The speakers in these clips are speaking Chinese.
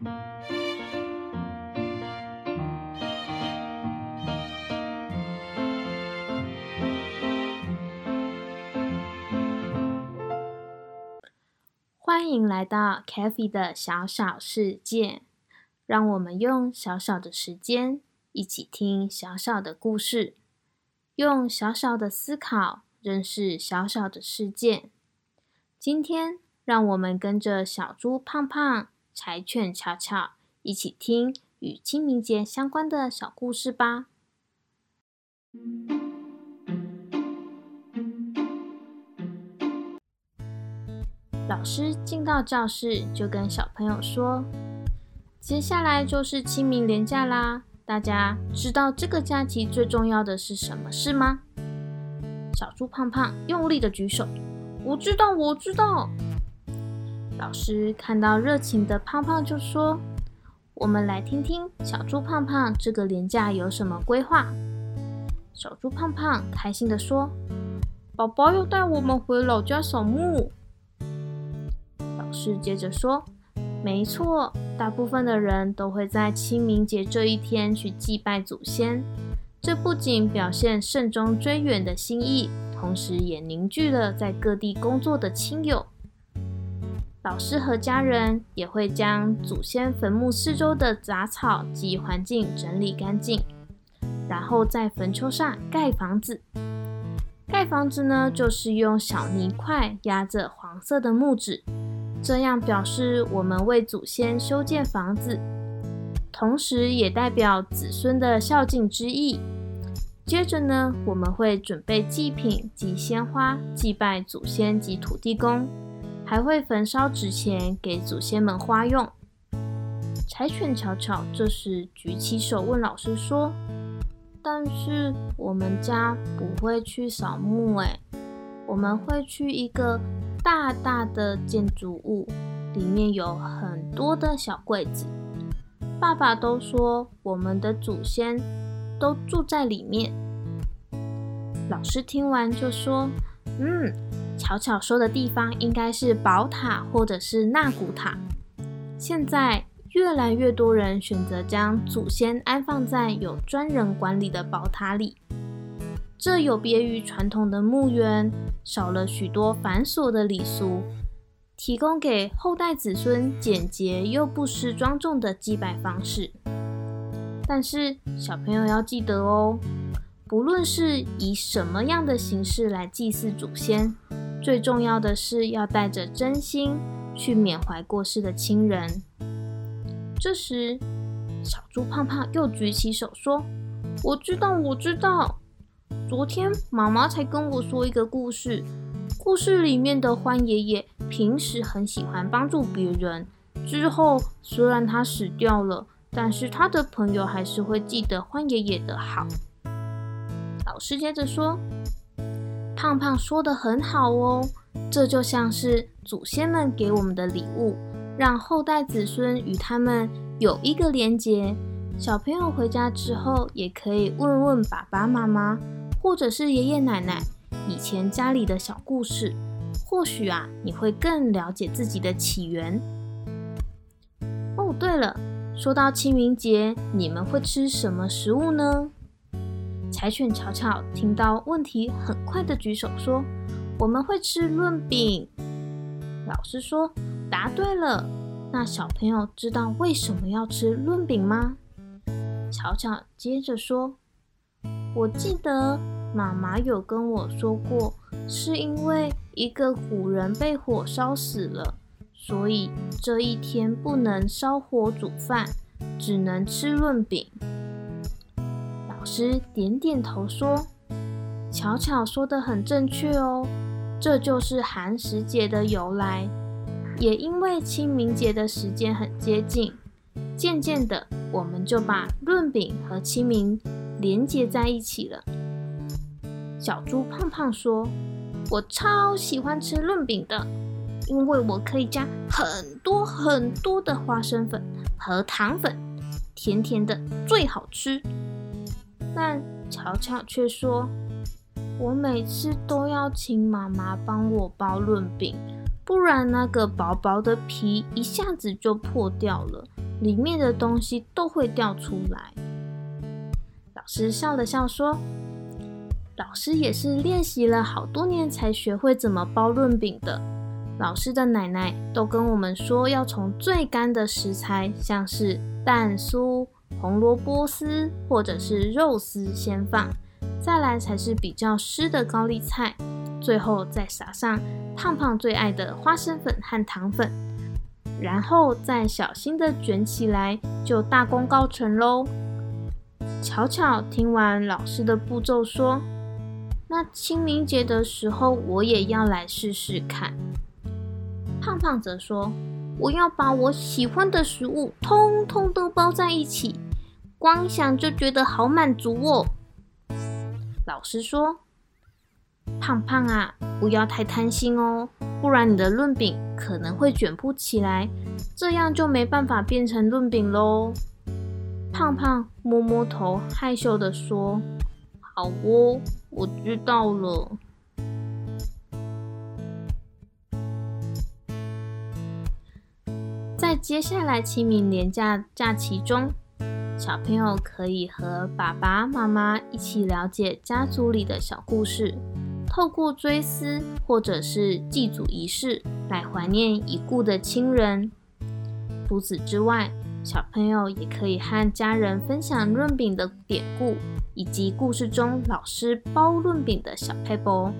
欢迎来到 c a f e 的小小世界，让我们用小小的时间一起听小小的故事，用小小的思考认识小小的世界。今天，让我们跟着小猪胖胖、柴犬巧巧一起听与清明节相关的小故事吧。老师进到教室，就跟小朋友说：“接下来就是清明连假啦，大家知道这个假期最重要的是什么事吗？”小猪胖胖用力的举手：“我知道，我知道。”老师看到热情的胖胖，就说：“我们来听听小猪胖胖这个连假有什么规划。”小猪胖胖开心的说：“宝宝要带我们回老家扫墓。”老师接着说：“没错，大部分的人都会在清明节这一天去祭拜祖先。这不仅表现慎终追远的心意，同时也凝聚了在各地工作的亲友。老师和家人也会将祖先坟墓四周的杂草及环境整理干净，然后在坟丘上盖房子。盖房子呢，就是用小泥块压着黄色的木纸。”这样表示我们为祖先修建房子，同时也代表子孙的孝敬之意。接着呢，我们会准备祭品及鲜花祭拜祖先及土地公，还会焚烧纸钱给祖先们花用。柴犬巧巧这时举起手问老师说：“但是我们家不会去扫墓，诶，我们会去一个。”大大的建筑物里面有很多的小柜子，爸爸都说我们的祖先都住在里面。老师听完就说：“嗯，巧巧说的地方应该是宝塔或者是纳古塔。现在越来越多人选择将祖先安放在有专人管理的宝塔里。”这有别于传统的墓园，少了许多繁琐的礼俗，提供给后代子孙简洁又不失庄重的祭拜方式。但是小朋友要记得哦，不论是以什么样的形式来祭祀祖先，最重要的是要带着真心去缅怀过世的亲人。这时，小猪胖胖又举起手说：“我知道，我知道。”昨天妈妈才跟我说一个故事，故事里面的欢爷爷平时很喜欢帮助别人。之后虽然他死掉了，但是他的朋友还是会记得欢爷爷的好。老师接着说：“胖胖说的很好哦，这就像是祖先们给我们的礼物，让后代子孙与他们有一个连结。小朋友回家之后，也可以问问爸爸妈妈。”或者是爷爷奶奶以前家里的小故事，或许啊，你会更了解自己的起源。哦，对了，说到清明节，你们会吃什么食物呢？柴犬巧巧听到问题，很快的举手说：“我们会吃润饼。”老师说：“答对了。”那小朋友知道为什么要吃润饼吗？巧巧接着说。我记得妈妈有跟我说过，是因为一个古人被火烧死了，所以这一天不能烧火煮饭，只能吃润饼。老师点点头说：“巧巧说的很正确哦，这就是寒食节的由来。也因为清明节的时间很接近，渐渐的我们就把润饼和清明。”连接在一起了。小猪胖胖说：“我超喜欢吃润饼的，因为我可以加很多很多的花生粉和糖粉，甜甜的最好吃。”但巧巧却说：“我每次都要请妈妈帮我包润饼，不然那个薄薄的皮一下子就破掉了，里面的东西都会掉出来。老师笑了笑说：“老师也是练习了好多年才学会怎么包润饼的。老师的奶奶都跟我们说，要从最干的食材，像是蛋酥、红萝卜丝或者是肉丝先放，再来才是比较湿的高丽菜，最后再撒上胖胖最爱的花生粉和糖粉，然后再小心的卷起来，就大功告成喽。”巧巧听完老师的步骤，说：“那清明节的时候，我也要来试试看。”胖胖则说：“我要把我喜欢的食物通通都包在一起，光想就觉得好满足哦。”老师说：“胖胖啊，不要太贪心哦，不然你的润饼可能会卷不起来，这样就没办法变成润饼喽。”胖胖摸摸头，害羞的说：“好哦，我知道了。”接下来清明年假假期中，小朋友可以和爸爸妈妈一起了解家族里的小故事，透过追思或者是祭祖仪式来怀念已故的亲人。除此之外，小朋友也可以和家人分享润饼的典故，以及故事中老师包润饼的小配包。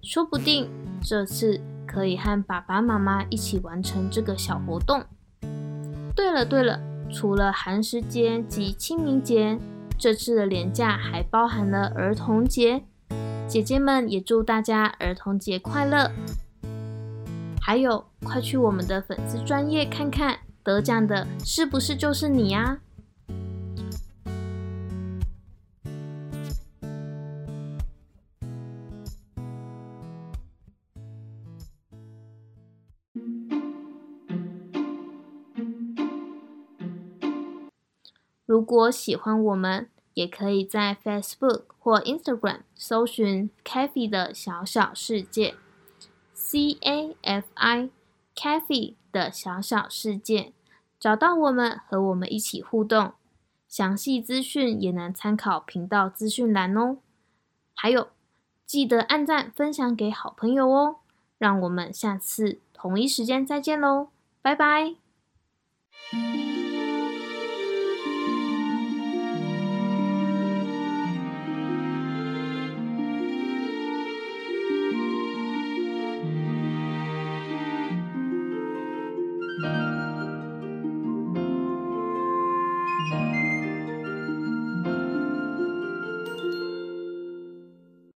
说不定这次可以和爸爸妈妈一起完成这个小活动。对了对了，除了寒食节及清明节，这次的年假还包含了儿童节。姐姐们也祝大家儿童节快乐！还有，快去我们的粉丝专业看看。得奖的是不是就是你呀？如果喜欢我们，也可以在 Facebook 或 Instagram 搜寻 “Cafe 的小小世界 ”，C A F I Cafe。的小小世界，找到我们和我们一起互动，详细资讯也能参考频道资讯栏哦。还有，记得按赞分享给好朋友哦。让我们下次同一时间再见喽，拜拜。